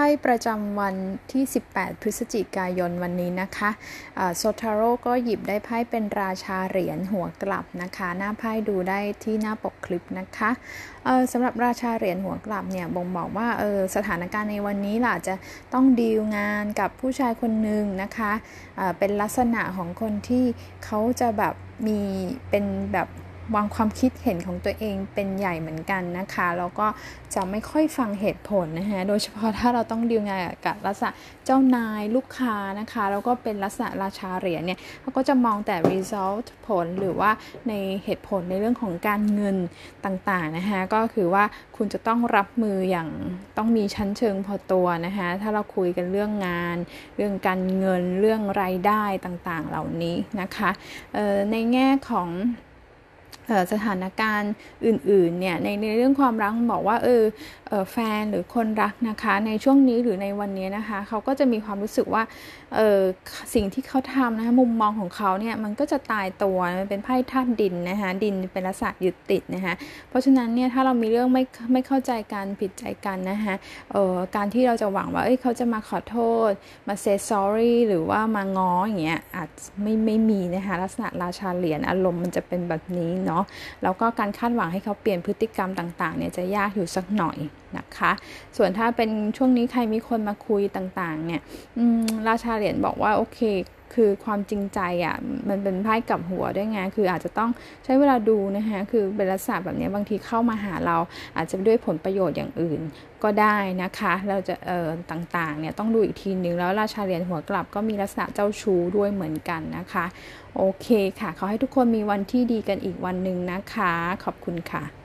ไพ่ประจำวันที่ 18 พฤศจิกายนวันนี้นะคะโซทาโร่ก็หยิบได้ไพ่เป็นราชาเหรียญหัวกลับนะคะ หน้าไพ่ดูได้ที่หน้าปกคลิปนะคะสำหรับราชาเหรียญหัวกลับเนี่ยบ่งบอกว่าออสถานการณ์ในวันนี้ล่ะจะต้องดีลงานกับผู้ชายคนหนึ่งนะคะะเป็นลักษณะของคนที่เขาจะแบบมีเป็นแบบ วางความคิดเห็นของตัวเองเป็นใหญ่เหมือนกันนะคะแล้วก็จะไม่ค่อยฟังเหตุผลนะคะโดยเฉพาะถ้าเราต้องดีลงานกับลักษณะเจ้านายลูกค้านะคะแล้วก็เป็นลักษณะราชาเหรียญเนี่ยเขาก็จะมองแต่ result ผลหรือว่าในเหตุผลในเรื่องของการเงินต่างๆนะคะก็คือว่าคุณจะต้องรับมืออย่างต้องมีชั้นเชิงพอตัวนะคะถ้าเราคุยกันเรื่องงาน เรื่องการเงินเรื่องรายได้ต่างๆเหล่านี้นะคะในแง่ของ สถานการณ์อื่นๆเนี่ยในในเรื่องความรักบอกว่าเออแฟนหรือคนรักนะคะในช่วงนี้หรือในวันนี้นะคะเขาก็จะมีความรู้สึกว่าเออสิ่งที่เขาทำนะคะมุมมองของเขาเนี่ยมันก็จะตายตัวมันเป็นไพ่ธาตุดินนะคะดินเป็นลักษณะยึดติดนะคะเพราะฉะนั้นเนี่ยถ้าเรามีเรื่องไม่ไม่เข้าใจกันผิดใจกันนะคะเออการที่เราจะหวังว่าเอ้ยเขาจะมาขอโทษมา say sorry หรือว่ามาง้ออย่างเงี้ยอาจไม่ไม่มีนะคะลักษณะราชาเหรียญอารมณ์มันจะเป็นแบบนี้เนาะนาะแล้วก็การคาดหวังให้เขาเปลี่ยนพฤติกรรมต่างๆเนี่ยจะยากอยู่สักหน่อยนะคะ ส่วนถ้าเป็นช่วงนี้ใครมีคนมาคุยต่างๆเนี่ยราชาเหรียญบอกว่าโอเค คือความจริงใจอะ่ะมันเป็นไพ่กับหัวด้วยไงคืออาจจะต้องใช้เวลาดูนะคะคือเป็นลักษณะแบบนี้บางทีเข้ามาหาเรา อาจจะด้วยผลประโยชน์อย่างอื่นก็ได้นะคะ เราจะเอ่อต่างๆเนี่ยต้องดูอีกทีนึงแล้วราชาเหรียญหัวกลับก็มีลักษณะเจ้าชู้ด้วยเหมือนกันนะคะ โอเคค่ะขอให้ทุกคนมีวันที่ดีกันอีกวันหนึ่งนะคะ ขอบคุณค่ะ